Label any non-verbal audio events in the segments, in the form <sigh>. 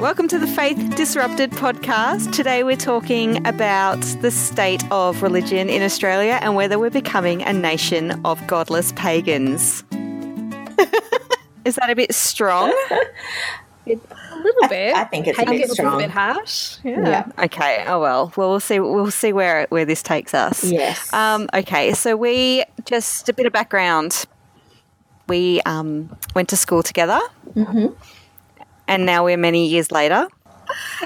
Welcome to the Faith Disrupted podcast. Today we're talking about the state of religion in Australia and whether we're becoming a nation of godless pagans. Is that a bit strong? <laughs> a little bit. I think it's a bit a strong. bit harsh. Yeah. Yeah. Okay. Oh well. Well, we'll see. We'll see where where this takes us. Yes. Um, okay. So we just a bit of background. We um, went to school together, Mm-hmm. And now we're many years later,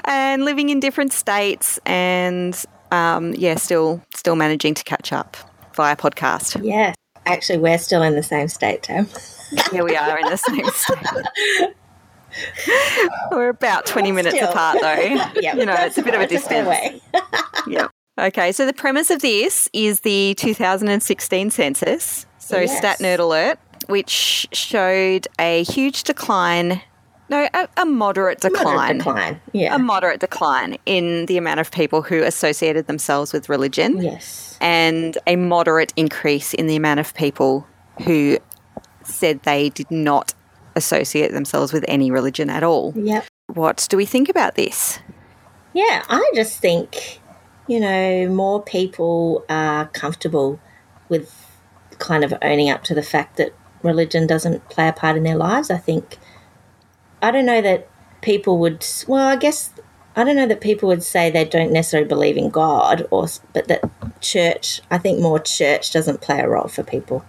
and living in different states, and um, yeah, still still managing to catch up via podcast. Yes. Actually, we're still in the same state, Tam. Here we are in the same <laughs> state. We're about twenty minutes Still. apart, though. <laughs> Yeah, you know, it's a bit of a distance. way. <laughs> Yep. Okay, so the premise of this is the 2016 census. So, Yes. Stat Nerd Alert, which showed a huge decline, no, a, a moderate decline. Moderate decline. Yeah. A moderate decline in the amount of people who associated themselves with religion, yes. and a moderate increase in the amount of people who said they did not associate themselves with any religion at all. Yep. What do we think about this? Yeah, I just think, you know, more people are comfortable with kind of owning up to the fact that religion doesn't play a part in their lives. I think, I don't know that people would, well, I guess, I don't know that people would say they don't necessarily believe in God, or but that church, I think more church doesn't play a role for people.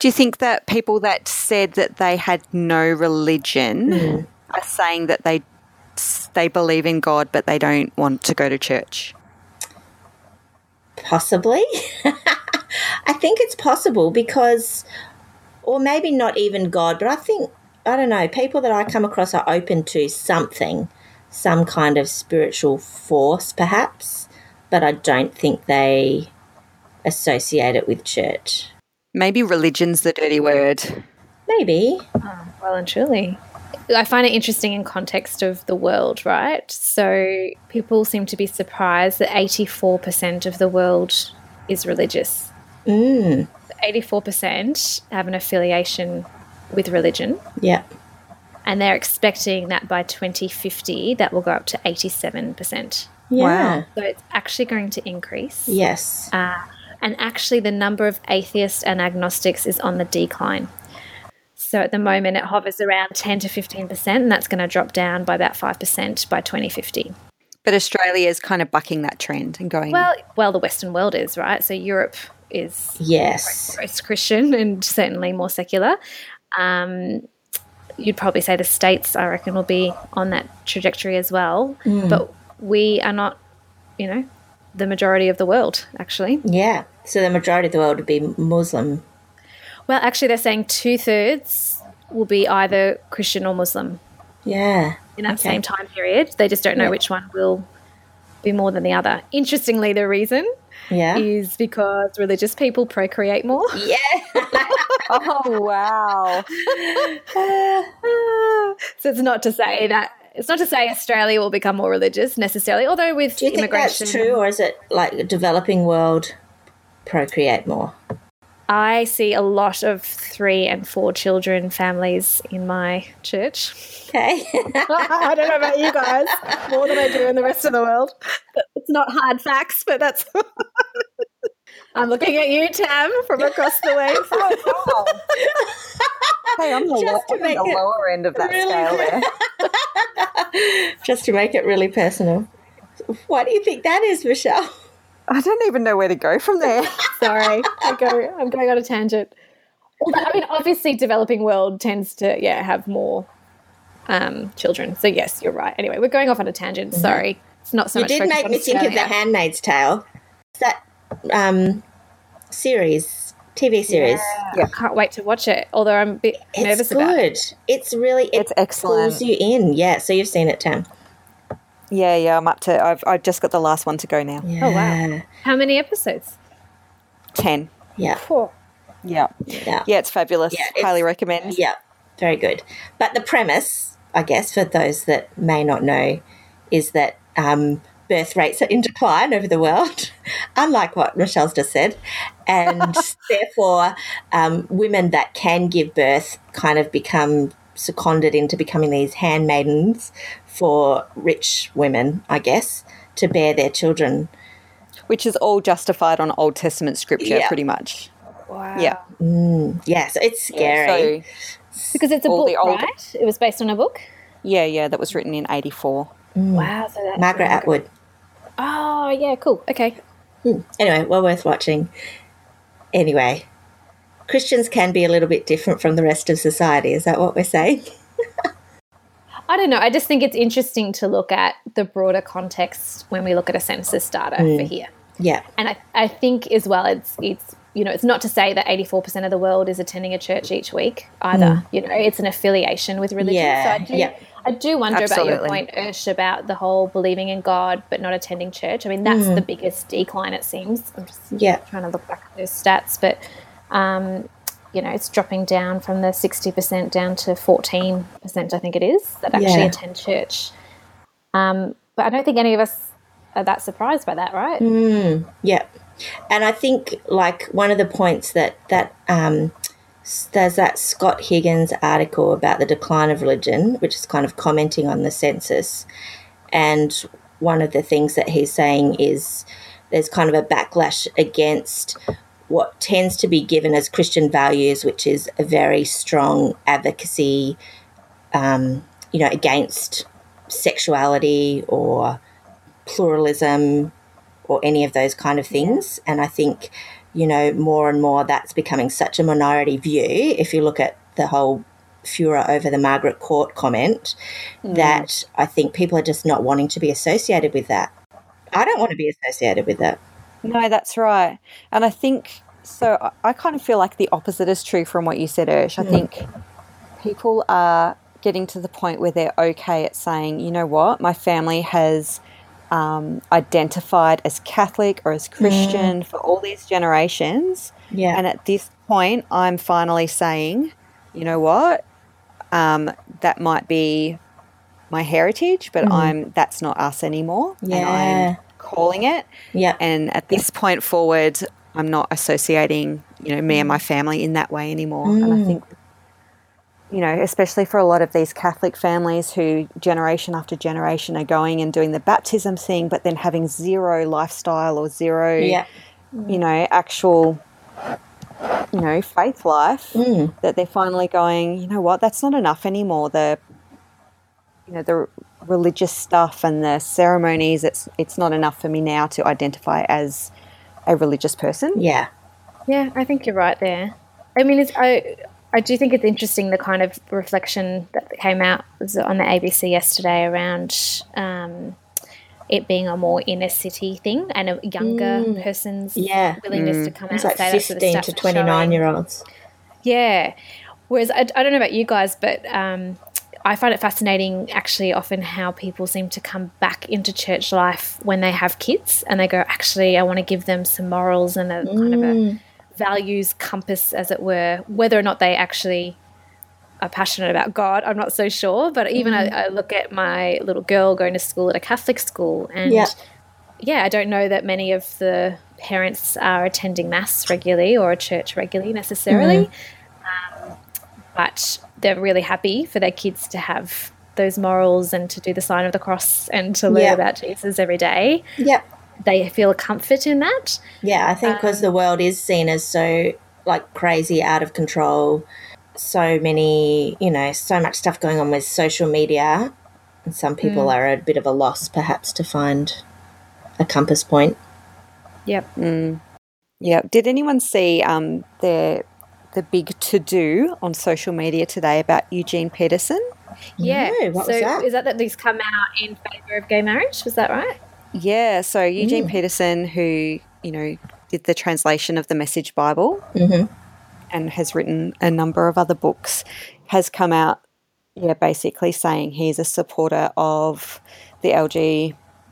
Do you think that people that said that they had no religion hmm. are saying that they they believe in God but they don't want to go to church? Possibly. <laughs> I think it's possible because, or maybe not even God, but I think, I don't know, people that I come across are open to something, some kind of spiritual force perhaps, but I don't think they associate it with church. Maybe religion's the dirty word. Maybe. Well and truly. I find it interesting in context of the world, right? So people seem to be surprised that 84% of the world is religious. Mm. 84% have an affiliation with religion, Yeah. and they're expecting that by 2050 that will go up to 87%. Yeah. Wow. So it's actually going to increase. Yes. Uh, and actually, the number of atheists and agnostics is on the decline. So at the moment, it hovers around 10 to 15%, and that's going to drop down by about 5% by 2050. But Australia is kind of bucking that trend and going, Well, well, the Western world is, right? So Europe is Yes. most Christian and certainly more secular. Um, you'd probably say the States, I reckon, will be on that trajectory as well. But we are not, you know, the majority of the world, actually. Yeah. So the majority of the world would be Muslim. Well, actually, they're saying two thirds will be either Christian or Muslim Yeah. in that Okay. same time period. They just don't know Yeah. which one will be more than the other. Interestingly, the reason Yeah. is because religious people procreate more. <laughs> Yeah. oh, wow. <laughs> so it's not to say that it's not to say Australia will become more religious necessarily, although with Do you think immigration, that's true, or is it like the developing world procreate more? I see a lot of three and four children families in my church. Okay. <laughs> I don't know about you guys, more than I do in the rest of the world. It's not hard facts, but that's. <laughs> I'm looking at you, Tam, from across the way. <laughs> Oh, hey, I'm the, Just to I'm the lower end of that really scale there. Just to make it really personal. Why do you think that is, Michelle? I don't even know where to go from there. <laughs> Sorry, I go. I'm going on a tangent. Although, I mean, obviously, developing world tends to yeah have more um, children. So yes, you're right. Anyway, we're going off on a tangent. Sorry, it's not so you much. did make on me think of The Handmaid's Tale. That um, series, TV series. I can't wait to watch it. Although I'm a bit It's nervous about it. good. It's really, it It's excellent. pulls you in. Yeah, so you've seen it, Tam. Yeah, yeah, I'm up to. I've, I've just got the last one to go now. Yeah. Oh, wow. How many episodes? Ten. Yeah. Four. Yeah, Yeah. yeah, it's fabulous. Yeah, it's- Highly recommend. Yeah, very good. But the premise, I guess, for those that may not know, is that um, birth rates are in decline over the world, <laughs> unlike what Michelle's just said. And <laughs> therefore, um, women that can give birth kind of become seconded into becoming these handmaidens for rich women, I guess, to bear their children. Which is all justified on Old Testament scripture, Yeah. pretty much. Wow. Yeah. Mm, yeah, so it's scary. So, Because it's a book, the old- right? It was based on a book. yeah, yeah, that was written in 84. Mm. Wow. So that's Margaret Atwood. Oh, yeah, cool. Okay. Mm. Anyway, well worth watching. Anyway, Christians can be a little bit different from the rest of society. Is that what we're saying? <laughs> I don't know. I just think it's interesting to look at the broader context when we look at a census data for mm. here. Yeah. And I, I think as well, it's it's you know, it's not to say that eighty four percent of the world is attending a church each week either. Mm. You know, it's an affiliation with religion. Yeah, So I do, yeah. I do wonder about your point, Ursh, about the whole believing in God but not attending church. I mean, that's mm. the biggest decline it seems. I'm just Yeah. trying to look back at those stats, but um, you know, it's dropping down from the sixty percent down to fourteen percent. I think it is that actually Yeah. attend church. Um, but I don't think any of us are that surprised by that, right? Yeah, and I think like one of the points that that um, there's that Scott Higgins article about the decline of religion, which is kind of commenting on the census, and one of the things that he's saying is there's kind of a backlash against what tends to be given as Christian values, which is a very strong advocacy, um, you know, against sexuality or pluralism or any of those kind of things. And I think, you know, more and more that's becoming such a minority view. If you look at the whole furor over the Margaret Court comment, that I think people are just not wanting to be associated with that. I don't want to be associated with that. No, that's right. And I think so. I- I kind of feel like the opposite is true from what you said, Ursh. I think people are getting to the point where they're okay at saying, you know what, my family has um, identified as Catholic or as Christian for all these generations. Yeah. And at this point, I'm finally saying, you know what, um, that might be my heritage, but I'm that's not us anymore. And I'm calling it. yeah. And at this point forward, I'm not associating, you know, me and my family in that way anymore. And I mm. think, you know, especially for a lot of these Catholic families who generation after generation are going and doing the baptism thing, but then having zero lifestyle or zero, yeah. you know, actual, you know, faith life, mm. that they're finally going, you know what, that's not enough anymore. The, you know, the religious stuff and the ceremonies, it's it's not enough for me now to identify as a religious person. Yeah. Yeah, I think you're right there. I mean, it's, I I do think it's interesting the kind of reflection that came out was on the ABC yesterday around um, it being a more inner city thing and a younger person's Yeah. willingness to come out It's and like say that's what the 15 stats to are showing. 29 year olds. Yeah. Whereas I, I don't know about you guys, but um, I find it fascinating actually often how people seem to come back into church life when they have kids and they go, actually, I want to give them some morals and a kind of a mm. values compass, as it were, whether or not they actually are passionate about God, I'm not so sure. But even I, mm. I look at my little girl going to school at a Catholic school and Yeah. yeah, I don't know that many of the parents are attending mass regularly or a church regularly necessarily, mm. um, but they're really happy for their kids to have those morals and to do the sign of the cross and to learn Yeah. about Jesus every day. Yeah. They feel a comfort in that. Yeah, I think because the world is seen as so like crazy, out of control, so many, you know, so much stuff going on with social media, and some people are a bit of a loss, perhaps, to find a compass point. Yep. Yeah. Did anyone see um, the the big to do on social media today about Eugene Peterson? Yeah. No, what so was that? is that that these come out in favour of gay marriage? Was that right? Yeah. So Eugene mm. Peterson, who you know did the translation of the Message Bible mm-hmm. and has written a number of other books, has come out, yeah, basically saying he's a supporter of the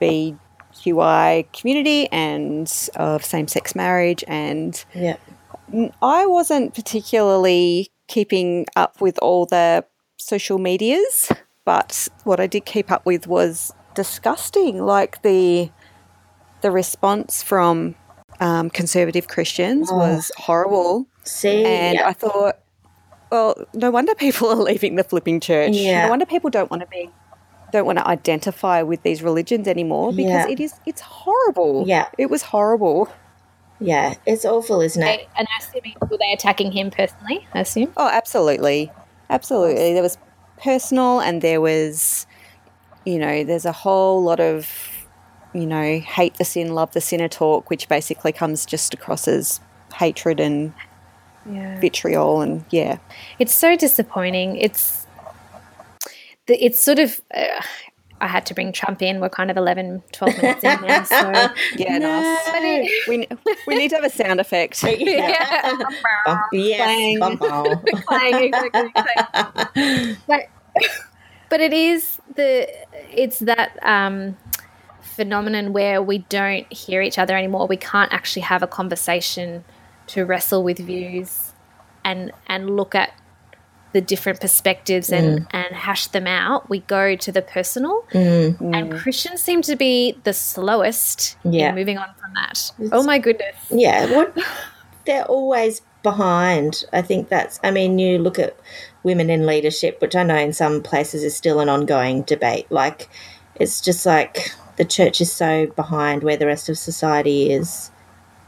LGBTQI community and of same-sex marriage and Yeah. I wasn't particularly keeping up with all the social medias, but what I did keep up with was disgusting. Like the the response from um, conservative Christians was horrible, See, and yeah. I thought, well, no wonder people <laughs> are leaving the flipping church. Yeah. No wonder people don't want to be don't want to identify with these religions anymore because Yeah. it is it's horrible. Yeah. It was horrible. Yeah, it's awful, isn't it? They, and assuming were they attacking him personally? I assume. Oh, absolutely. Absolutely. There was personal and there was you know, there's a whole lot of you know, hate the sin, love the sinner talk, which basically comes just across as hatred and Yeah. vitriol and yeah. It's so disappointing. It's it's sort of. Uh, I had to bring Trump in. We're kind of 11, 12 minutes in now. So <laughs> Yeah, nice. But it- <laughs> We, we need to have a sound effect. <laughs> yeah. Bum- yes, Clang. bum- bum. Clang, exactly, exactly. but but it is the it's that um, phenomenon where we don't hear each other anymore. We can't actually have a conversation to wrestle with views and and look at the different perspectives and mm. and hash them out. We go to the personal, mm. and mm. Christians seem to be the slowest Yeah. in moving on from that. oh my goodness! Yeah, what <laughs> they're always behind. I think that's. I mean, you look at women in leadership, which I know in some places is still an ongoing debate. Like, it's just like the church is so behind where the rest of society is.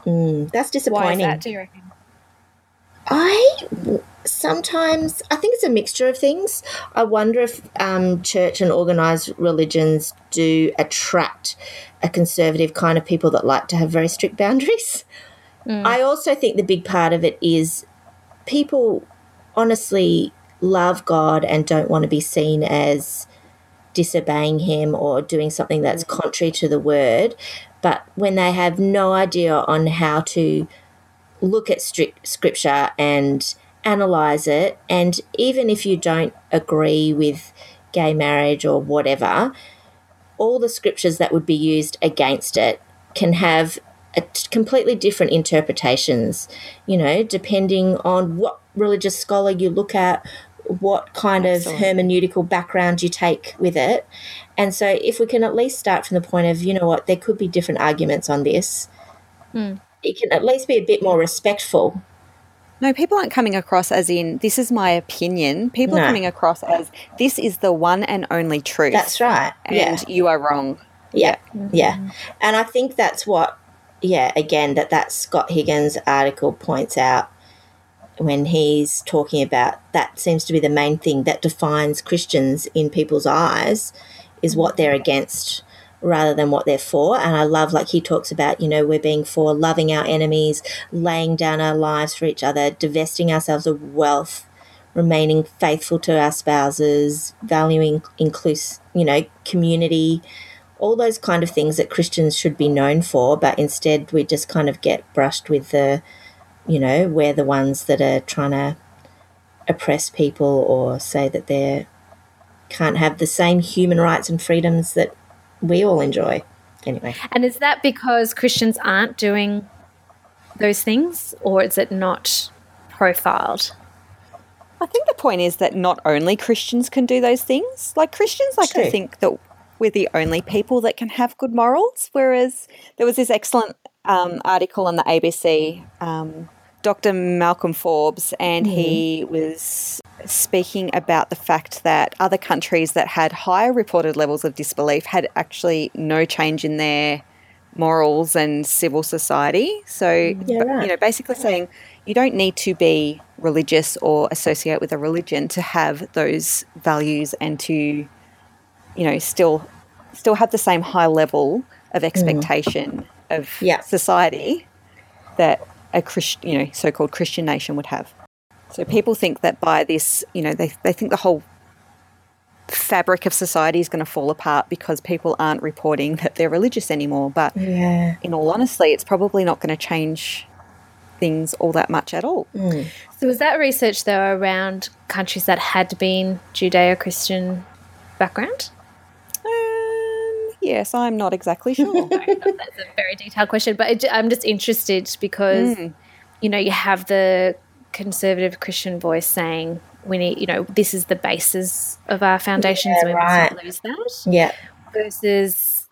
Mm, that's Why is disappointing. that? Do you reckon? I sometimes I think it's a mixture of things. I wonder if um, church and organized religions do attract a conservative kind of people that like to have very strict boundaries. I also think the big part of it is people honestly love God and don't want to be seen as disobeying Him or doing something that's contrary to the word. But when they have no idea on how to look at strict scripture and analyze it, and even if you don't agree with gay marriage or whatever, all the scriptures that would be used against it can have a t- completely different interpretations, you know, depending on what religious scholar you look at, what kind Excellent. of hermeneutical background you take with it. And so, if we can at least start from the point of, you know what, there could be different arguments on this, hmm. it can at least be a bit more respectful. No, people aren't coming across as in this is my opinion. People No. are coming across as this is the one and only truth. That's right. And yeah. you are wrong. Yeah, yeah. And I think that's what, yeah, again, that that Scott Higgins article points out when he's talking about that seems to be the main thing that defines Christians in people's eyes is what they're against rather than what they're for. And I love, like he talks about, you know, we're being for loving our enemies, laying down our lives for each other, divesting ourselves of wealth, remaining faithful to our spouses, valuing inclus, you know, community, all those kind of things that Christians should be known for, but instead we just kind of get brushed with the, you know, we're the ones that are trying to oppress people or say that they can't have the same human rights and freedoms that we all enjoy. Anyway, And is that because Christians aren't doing those things, or is it not profiled? I think the point is that not only Christians can do those things. Like Christians like True. to think that we're the only people that can have good morals. Whereas there was this excellent um, article on the ABC, um, Dr. Malcolm Forbes, and he was speaking about the fact that other countries that had higher reported levels of disbelief had actually no change in their morals and civil society. So, mm. Yeah, right. you know, basically saying you don't need to be religious or associate with a religion to have those values and to, you know, still still have the same high level of mm. expectation of Yeah. society that a Christ, you know, so-called Christian nation would have. So people think that by this, you know, they, they think the whole fabric of society is going to fall apart because people aren't reporting that they're religious anymore. But yeah, in all honesty, it's probably not going to change things all that much at all. So, was that research though around countries that had been Judeo Christian background? Um, yes, I'm not exactly <laughs> sure. That's a very detailed question, but I'm just interested because you know you have the conservative Christian voice saying we need, you know, this is the basis of our foundations. Yeah, we right. mustn't lose that. yeah, Versus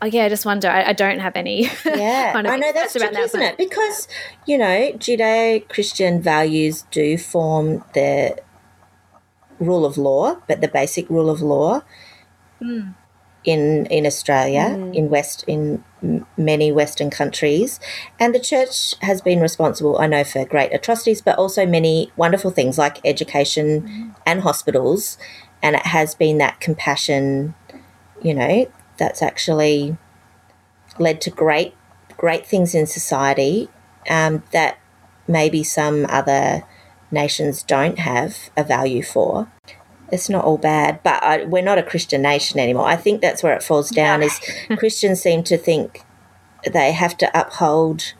oh, yeah, I just wonder. I, I don't have any. <laughs> Yeah, kind of I know that's insights tricky, isn't it? Because you know, Judeo-Christian values do form the rule of law, but the basic rule of law Hmm. In in Australia, in West in many Western countries, and the church has been responsible. I know for great atrocities, but also many wonderful things like education Hmm. and hospitals, and it has been that compassion. You know, that's actually led to great great things in society um, that maybe some other nations don't have a value for. It's not all bad, but I, we're not a Christian nation anymore. I think that's where it falls down. Is <laughs> Christians seem to think they have to uphold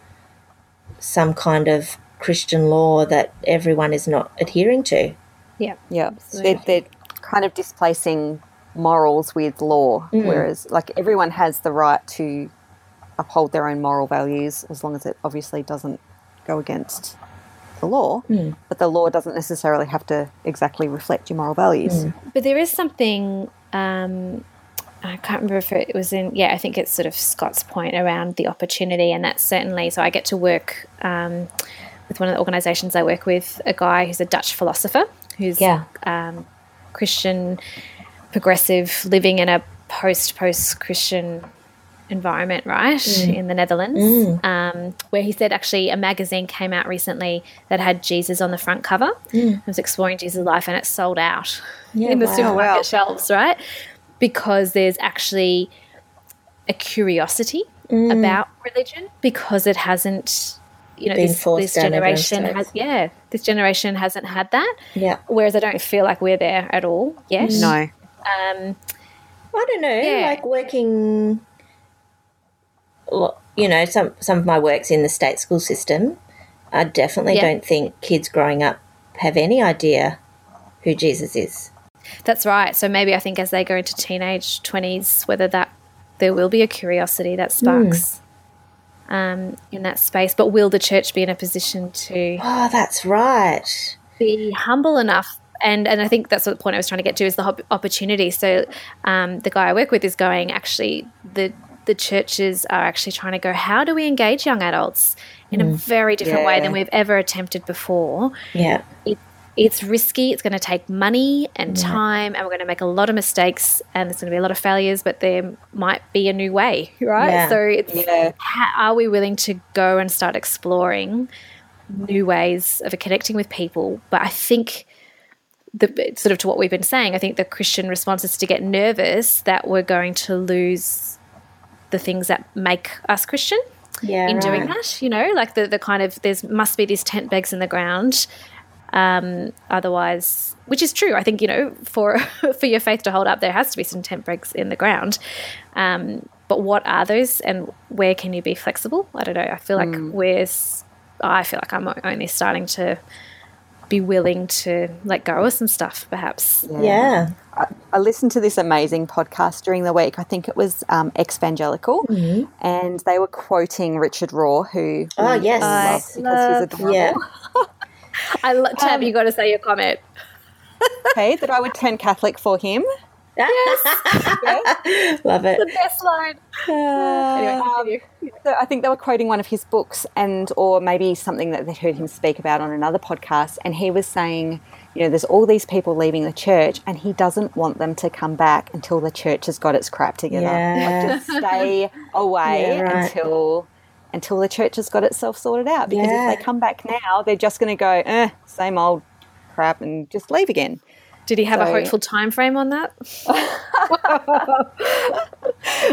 some kind of Christian law that everyone is not adhering to. Yeah. Yeah, they're, they're kind of displacing morals with law, mm. whereas like everyone has the right to uphold their own moral values as long as it obviously doesn't go against the law. But the law doesn't necessarily have to exactly reflect your moral values. But there is something. Um, I can't remember if it was in. Yeah, I think it's sort of Scott's point around the opportunity, and that's certainly. So I get to work um, with one of the organisations I work with. A guy who's a Dutch philosopher who's Yeah. um, Christian, progressive, living in a post post Christian environment, right, in the Netherlands, um, where he said actually a magazine came out recently that had Jesus on the front cover. It was exploring Jesus' life, and it sold out in the wow. supermarket wow. shelves, right? Because there's actually a curiosity about religion because it hasn't. You know, Been this, forced this down generation has, yeah, this generation hasn't had that. Yeah. Whereas I don't feel like we're there at all yet. No. Um, I don't know, Yeah. like working, well, you know, some some of my work's in the state school system. I definitely Yeah. don't think kids growing up have any idea who Jesus is. That's right. So maybe I think as they go into teenage twenties, whether that there will be a curiosity that sparks um, in that space. But will the church be in a position to Oh, that's right. be humble enough? And and I think that's what the point I was trying to get to is the opportunity. So um, the guy I work with is going actually the the churches are actually trying to go. How do we engage young adults in a mm. very different way than we've ever attempted before? Yeah. it, it's risky. It's going to take money and time, and we're going to make a lot of mistakes, and there's going to be a lot of failures. But there might be a new way, right? Yeah. So, it's Yeah. how, are we willing to go and start exploring new ways of connecting with people? But I think the sort of to what we've been saying, I think the Christian response is to get nervous that we're going to lose the things that make us Christian Yeah. in doing that. You know, like the the kind of there's must be these tent pegs in the ground. Um, otherwise, which is true, I think you know for <laughs> for your faith to hold up, there has to be some tent pegs in the ground. Um, but what are those, and where can you be flexible? I don't know. I feel like we're. s- I feel like I'm only starting to be willing to let go of some stuff, perhaps. Yeah. I listened to this amazing podcast during the week. I think it was um, Exvangelical, Mm-hmm. and they were quoting Richard Rohr, who Oh, we yes. love because he's adorable. Yeah. <laughs> I lo- Tam, you got to say your comment. Okay, that I would turn Catholic for him. <laughs> Love it. The Best line. Anyway, continue. So I think they were quoting one of his books, and or maybe something that they heard him speak about on another podcast, and he was saying, you know, there's all these people leaving the church, and he doesn't want them to come back until the church has got its crap together. Yeah. Like, just stay <laughs> away Yeah, right. until until the church has got itself sorted out. Because Yeah. if they come back now, they're just going to go, eh, same old crap, and just leave again. Did he have a hopeful time frame on that? <laughs>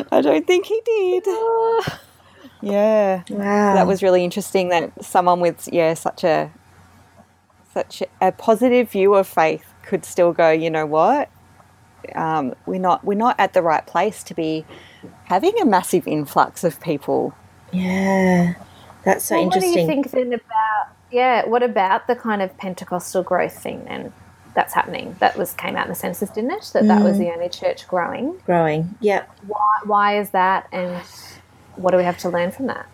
I don't think he did. <laughs> yeah. Wow. that was really interesting that someone with yeah such a such a positive view of faith could still go you know what um, we're not we're not at the right place to be having a massive influx of people Yeah. That's so Well, What do you think then about yeah? What about the kind of Pentecostal growth thing then that's happening? That was came out in the census, didn't it? That that was the only church growing. Growing. Yep. Why, why is that? And what do we have to learn from that?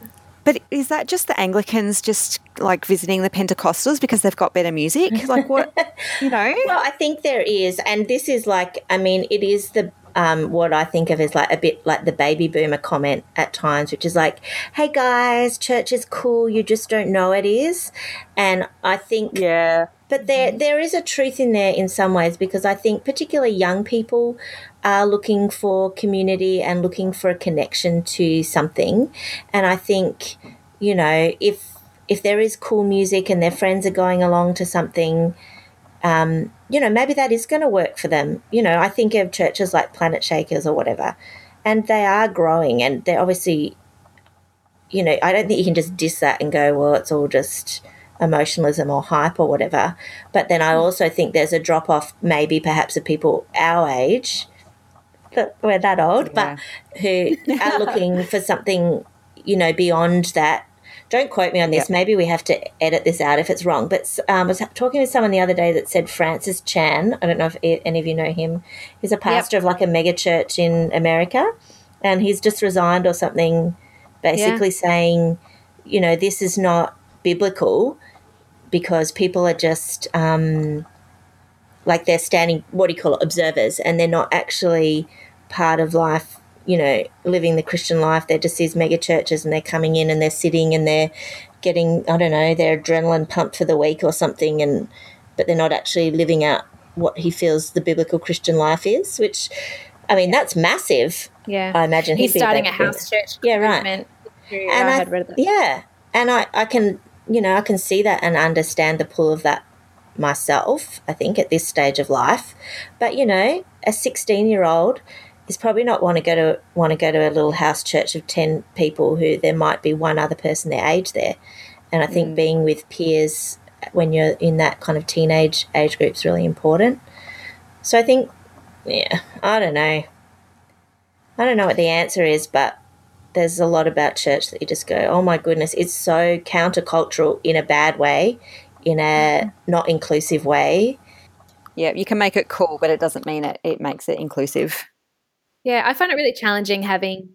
but is that just the anglicans just like visiting the pentecostals because they've got better music like what you <laughs> know Well, I think there is, and this is like, I mean, it is the um, what I think of as like a bit like the baby boomer comment at times, which is like, "Hey guys, church is cool. You just don't know it is," and I think Yeah. But there there is a truth in there in some ways because I think particularly young people are looking for community and looking for a connection to something, and I think you know if if there is cool music and their friends are going along to something um, you know, maybe that is going to work for them. You know, I think of churches like Planet Shakers or whatever, and they are growing and they're obviously, you know, I don't think you can just diss that and go, well, it's all just emotionalism or hype or whatever. But then I also think there's a drop off, maybe perhaps of people our age, that we're that old, but who are looking for something, you know, beyond that don't quote me on this. Maybe we have to edit this out if it's wrong. But um, I was talking with someone the other day that said Francis Chan. I don't know if any of you know him. He's a pastor yep. of like a mega church in America, and he's just resigned or something, basically yeah. saying, you know, this is not biblical because people are just um, like they're standing, what do you call it, observers, and they're not actually part of life you know, living the Christian life. They're just these mega churches and they're coming in and they're sitting and they're getting, I don't know, their adrenaline pumped for the week or something, and but they're not actually living out what he feels the biblical Christian life is, which, I mean, that's massive. Yeah. I imagine he's starting a house church. Yeah, right. And I, I yeah, and I, I can, you know, I can see that and understand the pull of that myself, I think, at this stage of life. But, you know, a 16 year old is probably not want to go to want to go to a little house church of 10 people who there might be one other person their age there and i think mm. being with peers when you're in that kind of teenage age group is really important so i think yeah i don't know i don't know what the answer is but there's a lot about church that you just go oh my goodness it's so countercultural in a bad way in a mm. not inclusive way yeah you can make it cool but it doesn't mean it, it makes it inclusive yeah, I find it really challenging having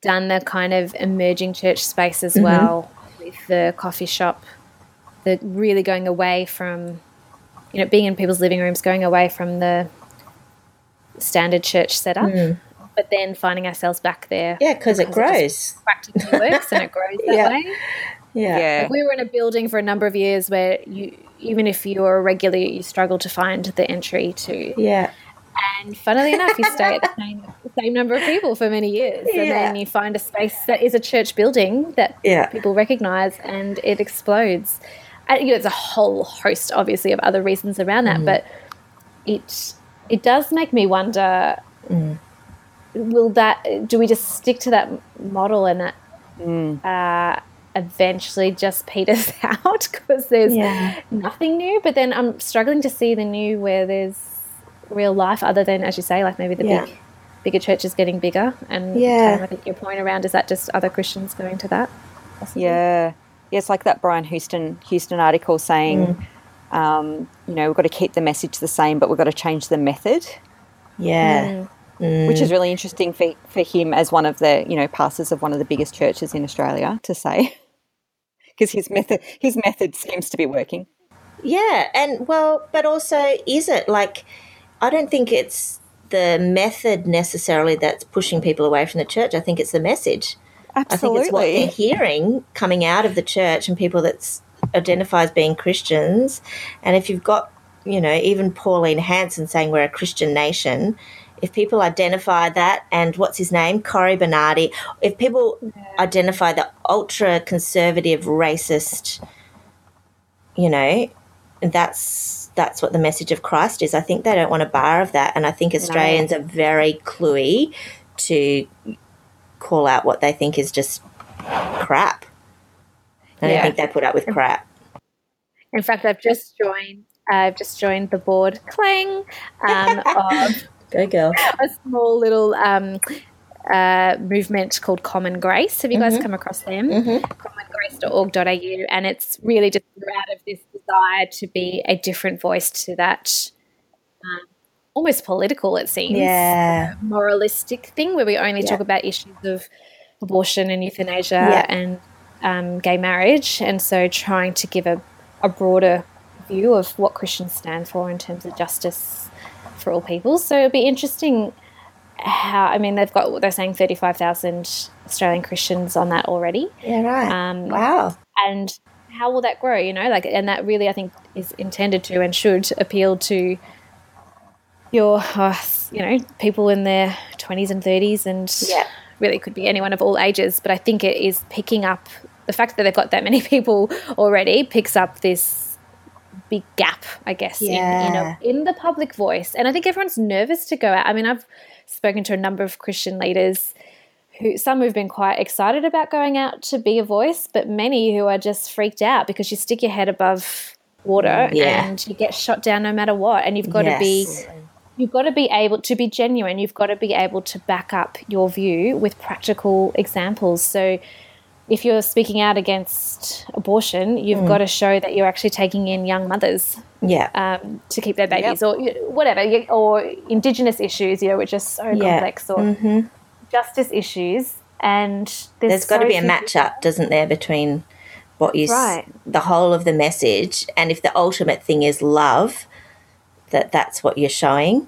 done the kind of emerging church space as mm-hmm. well with the coffee shop, the really going away from, you know, being in people's living rooms, going away from the standard church setup. Mm. But then finding ourselves back there. Yeah, because it grows. It practically works and it <laughs> grows that yeah. way. Yeah. yeah. Like we were in a building for a number of years where you, even if you were a regular, you struggle to find the entry to. Yeah. And funnily enough, you stay at the same, <laughs> the same number of people for many years. Yeah. And then you find a space that is a church building that yeah. people recognize and it explodes. And, you know, there's a whole host, obviously, of other reasons around that, mm. but it it does make me wonder mm. Will that, do we just stick to that model and that mm. uh, eventually just peters <laughs> out because there's yeah. nothing new? But then I'm struggling to see the new where there's real life other than as you say like maybe the yeah. big bigger churches getting bigger and yeah I think your point around is that just other Christians going to that yeah yeah it's like that Brian Houston Houston article saying mm. um, you know we've got to keep the message the same but we've got to change the method yeah mm. Mm. which is really interesting for, for him as one of the you know pastors of one of the biggest churches in Australia to say <laughs> because his method his method seems to be working yeah and well but also is it like I don't think it's the method necessarily that's pushing people away from the church. I think it's the message. Absolutely. I think it's what they're hearing coming out of the church and people that identify as being Christians. And if you've got, you know, even Pauline Hanson saying we're a Christian nation, if people identify that and what's his name, Cory Bernardi, if people yeah. identify the ultra conservative, racist, you know, that's that's what the message of Christ is. I think they don't want a bar of that. And I think Australians no. are very cluey to call out what they think is just crap. I don't think they put up with crap. In fact, I've just joined. I've just joined the board, clang, um, <laughs> of go girl, a small little um, uh, movement called Common Grace. Have you guys mm-hmm. come across them? Mm-hmm. Commongrace.org.au. And it's really just out of this desire to be a different voice to that um, almost political, it seems, yeah. moralistic thing where we only yeah. talk about issues of abortion and euthanasia yeah. and um, gay marriage. And so trying to give a, a broader view of what Christians stand for in terms of justice for all people. So it'll be interesting how I mean they've got they're saying thirty five thousand Australian Christians on that already. Yeah, right. Um, wow. And how will that grow? You know, like, and that really I think is intended to and should appeal to your, uh, you know, people in their twenties and thirties, and Yeah. really could be anyone of all ages. But I think it is picking up the fact that they've got that many <laughs> people already picks up this big gap, I guess, in, in, a, in the public voice. And I think everyone's nervous to go out. I mean, I've spoken to a number of Christian leaders who some who've been quite excited about going out to be a voice, but many who are just freaked out because you stick your head above water mm, Yeah. and you get shot down no matter what. And you've got to be you've got to be able to be genuine. You've got to be able to back up your view with practical examples. So if you're speaking out against abortion, you've got to show that you're actually taking in young mothers Yeah. um, to keep their babies, or whatever, or Indigenous issues, you know, which are so Yeah. complex, or justice issues. And there's, There's got to be a match up, doesn't there, between what you, s- the whole of the message, and if the ultimate thing is love, that that's what you're showing.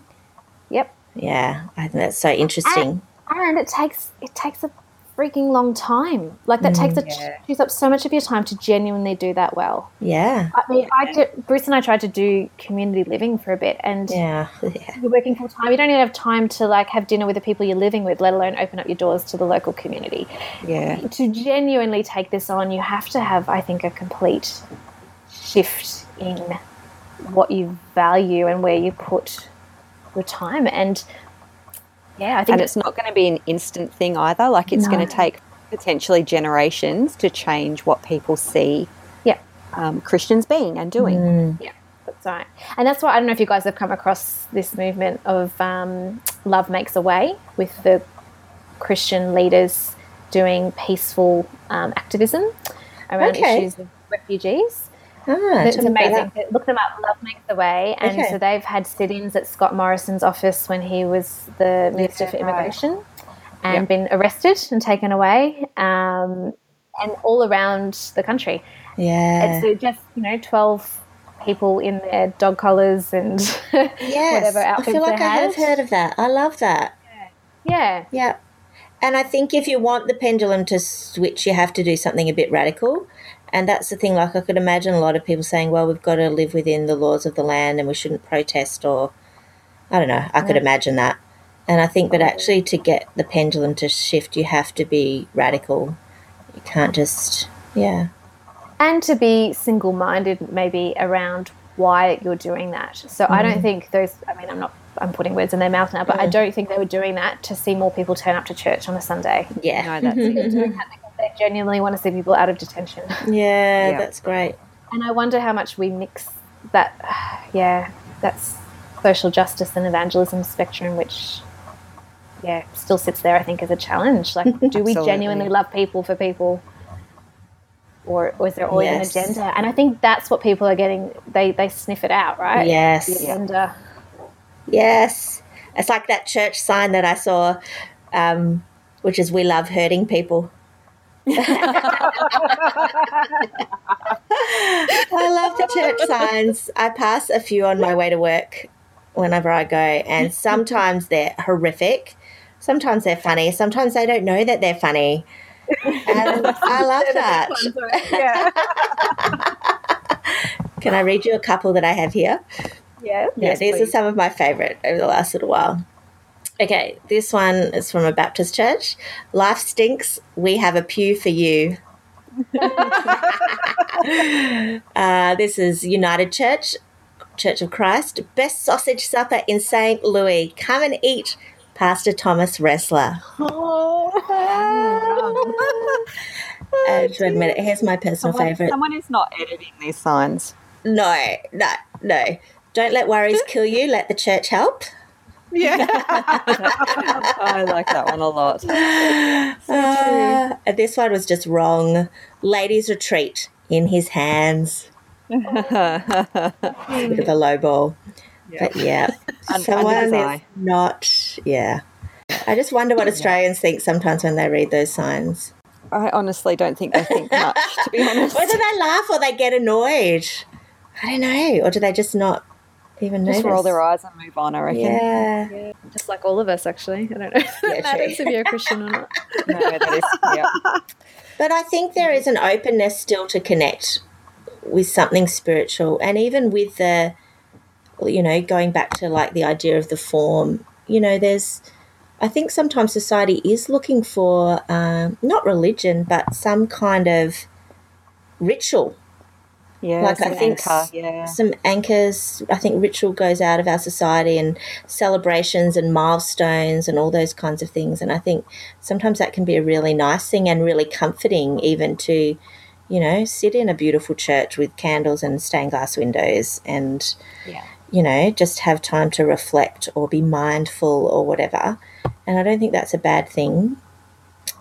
Yep. Yeah, I think that's so interesting. and it takes it takes a freaking long time. Like that takes a mm, takes up so much of your time to genuinely do that well. Yeah, I mean, I did, Bruce and I tried to do community living for a bit, and yeah, <laughs> yeah. you're working full time. You don't even have time to like have dinner with the people you're living with, let alone open up your doors to the local community. Yeah. To genuinely take this on, you have to have, I think, a complete shift in what you value and where you put your time. And yeah, I think And it's not going to be an instant thing either. Like it's going to take potentially generations to change what people see yeah. um, Christians being and doing. Yeah, that's right. And that's why I don't know if you guys have come across this movement of um, Love Makes a Way with the Christian leaders doing peaceful um, activism around Okay. issues of refugees. Ah, It's amazing. Look them up. Love Makes a Way. And Okay. so they've had sit ins at Scott Morrison's office when he was the Minister for right. Immigration and Yep. been arrested and taken away um, and all around the country. Yeah, It's just you know twelve people in their dog collars and <laughs> yes. whatever I feel like I had. have heard of that. I love that. Yeah, Yeah. And I think if you want the pendulum to switch, you have to do something a bit radical. And that's the thing, like, I could imagine a lot of people saying, well, we've got to live within the laws of the land and we shouldn't protest, or I don't know, I could imagine that. And I think, but actually, to get the pendulum to shift, you have to be radical. You can't just, yeah. and to be single-minded maybe around why you're doing that. So I don't mm. think those. I mean, I'm not. I'm putting words in their mouth now, but I don't think they were doing that to see more people turn up to church on a Sunday. Yeah. No, that's <laughs> it. Doing that because they genuinely want to see people out of detention. <laughs> yeah, Yeah. that's great. And I wonder how much we mix that, <sighs> yeah, that's social justice and evangelism spectrum, which, yeah, still sits there, I think, as a challenge. Like, <laughs> do we genuinely love people for people? Or, or is there always Yes. an agenda? And I think that's what people are getting, they, they sniff it out, right? Yes. The agenda. Yes. It's like that church sign that I saw, um, which is We Love Hurting People. I love the church signs. I pass a few on my way to work whenever I go, and sometimes they're horrific. Sometimes they're funny. Sometimes they don't know that they're funny. And I <laughs> love that. <laughs> Can I read you a couple that I have here? Yeah. Yeah, these are some of my favorite over the last little while. Okay, this one is from a Baptist church. Life stinks. We have a pew for you. <laughs> uh, this is United Church, Church of Christ. Best sausage supper in St. Louis. Come and eat. Pastor Thomas Wrestler. And <laughs> to admit it, here's my personal Someone, favorite. someone is not editing these signs. No, no, no. Don't let worries <laughs> kill you. Let the church help. Yeah. <laughs> I like that one a lot. <laughs> Uh, and this one was just wrong. Ladies retreat in his hands. <laughs> Of a low ball. But yeah, Un- someone is not. Yeah. I just wonder what Australians think sometimes when they read those signs. I honestly don't think they think much, to be honest. Whether they laugh or they get annoyed. I don't know. Or do they just not even Just roll their eyes and move on, I reckon. Yeah. Just like all of us, actually. I don't know if Yeah, that matters true. if you're a Christian or not. <laughs> No, that is, yeah. But I think there is an openness still to connect with something spiritual, and even with the, you know, going back to like the idea of the form. You know, there's, I think sometimes society is looking for um, not religion, but some kind of ritual Yeah, Like, I think anchor, yeah. some anchors. I think ritual goes out of our society and celebrations and milestones and all those kinds of things. And I think sometimes that can be a really nice thing and really comforting, even to, you know, sit in a beautiful church with candles and stained glass windows and, Yeah. you know, just have time to reflect or be mindful or whatever. And I don't think that's a bad thing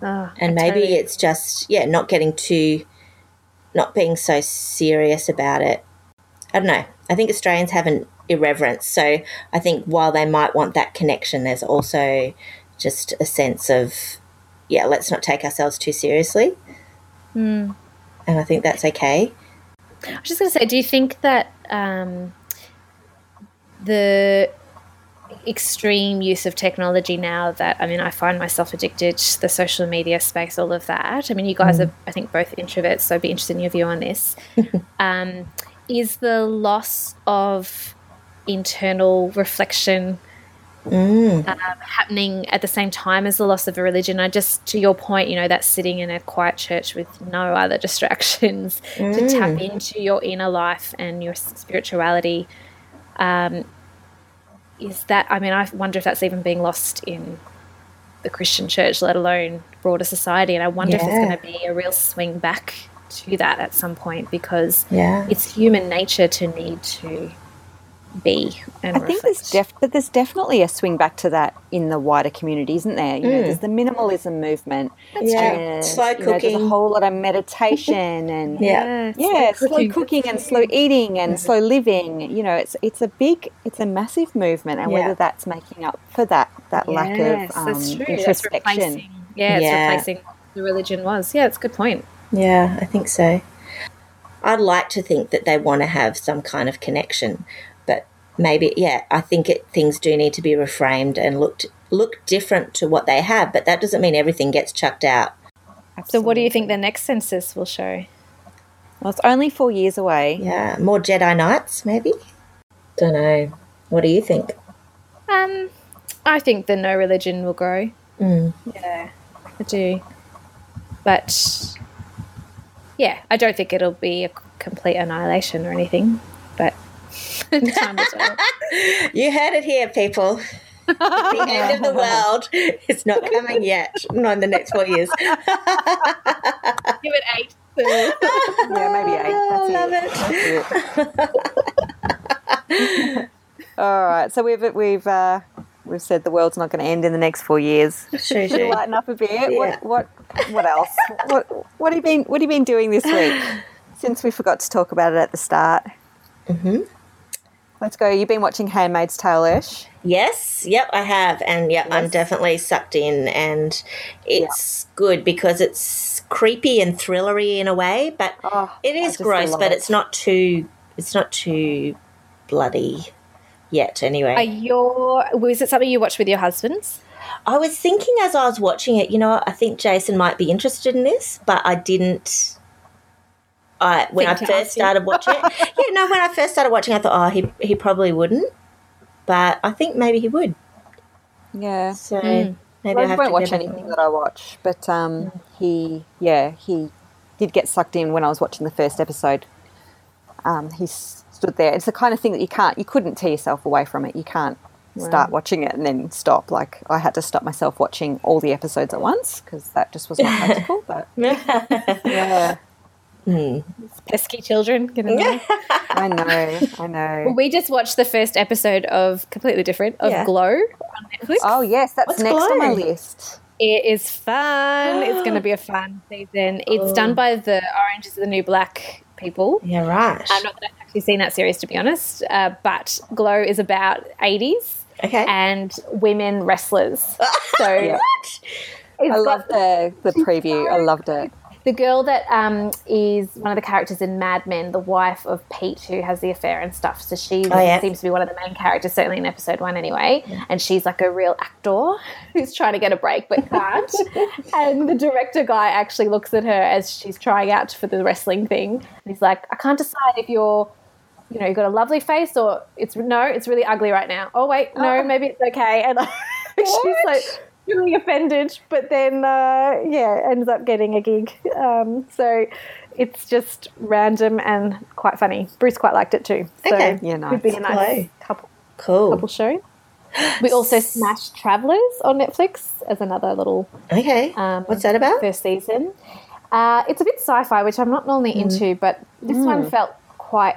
Oh, and maybe totally- it's just yeah not getting too not being so serious about it. I don't know. I think australians have an irreverence. So i think while they might want that connection there's also just a sense of yeah let's not take ourselves too seriously. Hmm. and i think that's okay. I was just going to say, do you think that um, the extreme use of technology now that I mean, I find myself addicted to the social media space, all of that. I mean, you guys are, I think, both introverts, so I'd be interested in your view on this. <laughs> um, is the loss of internal reflection um, happening at the same time as the loss of a religion. I just, to your point, you know, that sitting in a quiet church with no other <laughs> distractions to tap into your inner life and your spirituality. Um, is that, I mean, I wonder if that's even being lost in the Christian church, let alone broader society. And I wonder if there's going to be a real swing back to that at some point because yeah it's human nature to need to be and I think there's def- but there's definitely a swing back to that in the wider community, isn't there? You know, Mm. there's the minimalism movement. yeah and, slow you know, there's a whole lot of meditation <laughs> and Yeah. yeah, slow cooking. cooking, and slow eating and slow living. You know, it's it's a big, it's a massive movement, and Yeah. whether that's making up for that that lack of um, that's true. Introspection. replacing, yeah, it's Yeah. replacing what the religion was. Yeah, it's a good point. Yeah, I think so. I'd like to think that they want to have some kind of connection, but maybe yeah, I think it, things do need to be reframed and looked look different to what they have, but that doesn't mean everything gets chucked out. So, what do you think the next census will show? Well, it's only four years away. Yeah, more Jedi Knights, maybe. Don't know. What do you think? Um, I think the no religion will grow. Mm. Yeah, I do. But yeah, I don't think it'll be a complete annihilation or anything. But <laughs> time will <laughs> tell. You heard it here, people. <laughs> the end of the world is not coming yet. Not in the next four years. Give it eight. Yeah, maybe eight. Oh, That's love it. It. All right, so we've we've uh, we've said the world's not going to end in the next four years. True, Should lighten up a bit. Yeah. What what what else? what what have you been what have you been doing this week? <sighs> Since we forgot to talk about it at the start. Mhm. Let's go. You've been watching Handmaid's Tale, Ursh. Yes, yep, I have, and yep, I'm definitely sucked in, and it's good because it's creepy and thrillery in a way, but Oh, it I is just gross, but it. it's not too, it's not too bloody yet. Anyway, Are your was it something you watched with your husbands? I was thinking as I was watching it, you know, I think Jason might be interested in this, but I didn't. I when I first started watching it, <laughs> yeah, no, when I first started watching, I thought, oh, he he probably wouldn't, but I think maybe he would. Yeah. So Mm. maybe I I have won't to watch anything that I watch, but um, he, yeah, he did get sucked in when I was watching the first episode. Um, he stood there. It's the kind of thing that you can't, you couldn't tear yourself away from it. You can't start watching it and then stop. Like I had to stop myself watching all the episodes at once because that just was not practical. <laughs> But yeah, <laughs> Pesky children. Get in there. I know, I Well, know. we just watched the first episode of completely different of Yeah. Glow on Netflix. Oh yes, that's What's next on my list. It is fun. it's going to be a fun season. It's done by the Orange is the New Black people. Yeah, right. I'm not that I've actually seen that series to be honest, uh, but Glow is about 80s okay. and women wrestlers. <laughs> So Yeah. it's I got loved the the preview. I loved it. The girl that um, is one of the characters in Mad Men, the wife of Pete, who has the affair and stuff. So she Oh, yeah. seems to be one of the main characters, certainly in episode one, anyway. And she's like a real actor <laughs> who's trying to get a break but can't. <laughs> and the director guy actually looks at her as she's trying out for the wrestling thing, and he's like, "I can't decide if you're." You know, you've got a lovely face, or it's no, it's really ugly right now. Oh wait, no, maybe it's okay. And like, <laughs> she's like really offended, but then uh, yeah, ends up getting a gig. Um, so it's just random and quite funny. Bruce quite liked it too. So Okay. Yeah, it would be a nice. nice Hello. couple Cool. couple show. <gasps> We also smashed Travelers on Netflix as another little Okay. um, What's that about? first season. Uh, it's a bit sci-fi, which I'm not normally into, but this one felt quite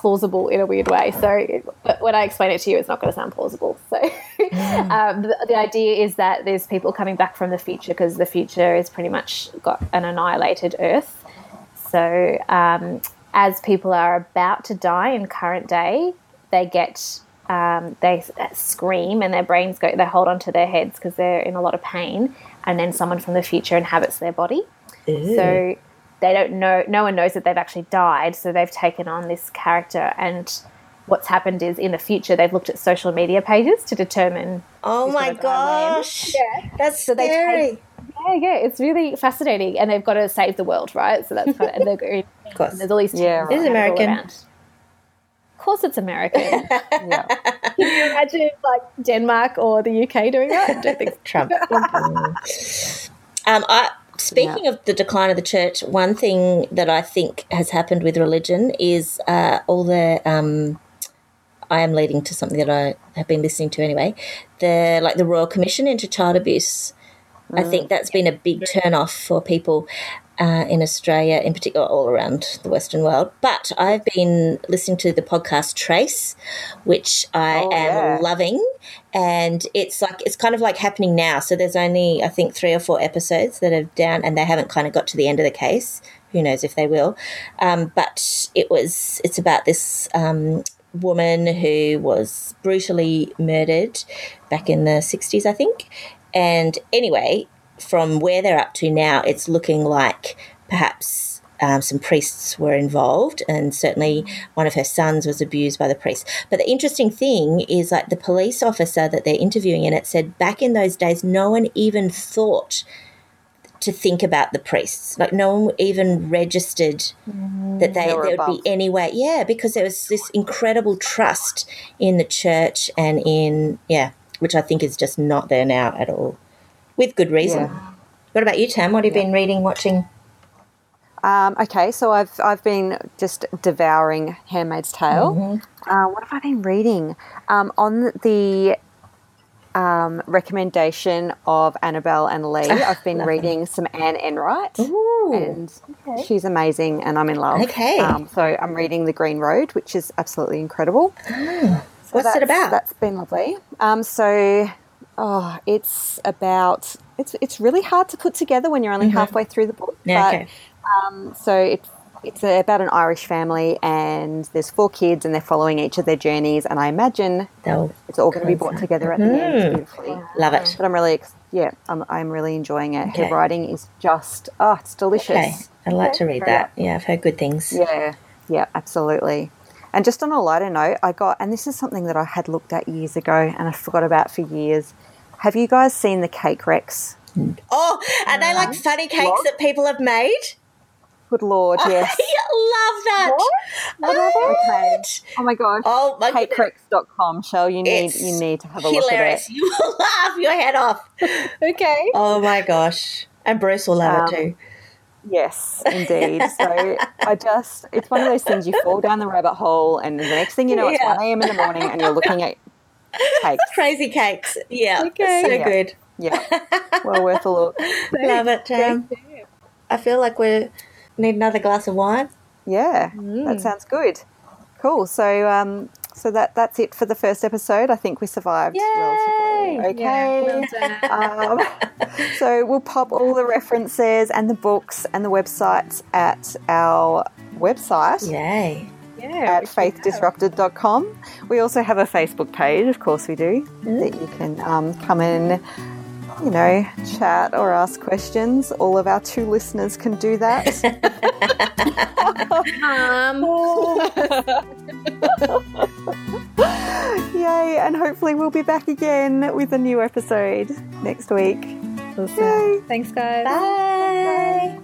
plausible in a weird way. So, it, but when I explain it to you, it's not going to sound plausible. So, um, the, the idea is that there's people coming back from the future because the future is pretty much got an annihilated Earth. So, um, as people are about to die in current day, they get um, they scream and their brains go they hold onto their heads because they're in a lot of pain, and then someone from the future inhabits their body. So they don't know. No one knows that they've actually died. So they've taken on this character, and what's happened is in the future they've looked at social media pages to determine. Oh my gonna die when. gosh. Yeah. That's So they scary. take- Yeah, yeah, it's really fascinating, and they've got to save the world, right? So that's kind of, and they're going, <laughs> Of course. there's all these Yeah, teams right. It is all American. Of course, it's American. <laughs> Yeah. Can you imagine like Denmark or the UK doing that? I don't think. Trump. um, I, speaking of the decline of the church, one thing that I think has happened with religion is uh, all the. Um, I am leading to something that I have been listening to anyway. The like the Royal Commission into child abuse. I think that's been a big turn off for people uh, in Australia, in particular, all around the Western world. But I've been listening to the podcast Trace, which I Oh, am yeah. loving, and it's like it's kind of like happening now. So there's only I think three or four episodes that are down, and they haven't kind of got to the end of the case. Who knows if they will? Um, but it was it's about this. Um, woman who was brutally murdered back in the 60s i think and anyway from where they're up to now it's looking like perhaps um, some priests were involved and certainly one of her sons was abused by the priest. But the interesting thing is like the police officer that they're interviewing in it said back in those days no one even thought to think about the priests. Like no one even registered that they They there would above. be any way. Yeah because there was this incredible trust in the church and in yeah which i think is just not there now at all with good reason. Yeah. what about you tam? What have you been reading watching Um, okay, so I've I've been just devouring *Handmaid's Tale*. Uh, what have I been reading? Um, on the um, recommendation of Annabelle and Lee, <laughs> I've been reading some Anne Enright, Ooh. and she's amazing, and I'm in love. Okay. um, so I'm reading *The Green Road*, which is absolutely incredible. So What's it about? That's been lovely. Um, so, oh, it's about it's it's really hard to put together when you're only halfway through the book. Mm-hmm. Yeah, but, okay. Um, so it's it's about an Irish family, and there's four kids, and they're following each of their journeys. And I imagine They'll it's all going to be brought together at the end mm-hmm. beautifully. love it But I'm really, yeah, I'm, I'm really enjoying it. Okay. Her writing is just, oh, it's delicious. okay i'd like to read that yeah i've heard good things Yeah, yeah, absolutely. And just on a lighter note, I got, and this is something that I had looked at years ago and I forgot about for years. Have you guys seen the cake wrecks? Mm. oh are they like mm. funny cakes that people have made Good lord, yes. i love that What are Okay. Oh my gosh. oh my goodness. Shell, you need It's you need to have a look at it. you will <laughs> laugh your head off <laughs> Okay. oh my gosh and bruce will love it Um, too Yes, indeed. so I <laughs> just, it's one of those things you fall down the rabbit hole, and the next thing you know, it's Yeah. 1 a.m. in the morning, and you're looking at cakes. crazy cakes yeah Okay. so Yeah. good Yeah, well worth a look. Love it, um, I feel like we need another glass of wine. Yeah, that sounds good. Cool. So, um, so that that's it for the first episode. I think we survived relatively. Okay. um, <laughs> so we'll pop all the references and the books and the websites at our website Yay. Yeah, at faithdisrupted.com. We also have a Facebook page, of course we do, that you can um, come and you know, chat or ask questions. All of our two listeners can do that. <laughs> Um, <laughs> Yay! And hopefully, we'll be back again with a new episode next week. awesome. Thanks, guys. Bye.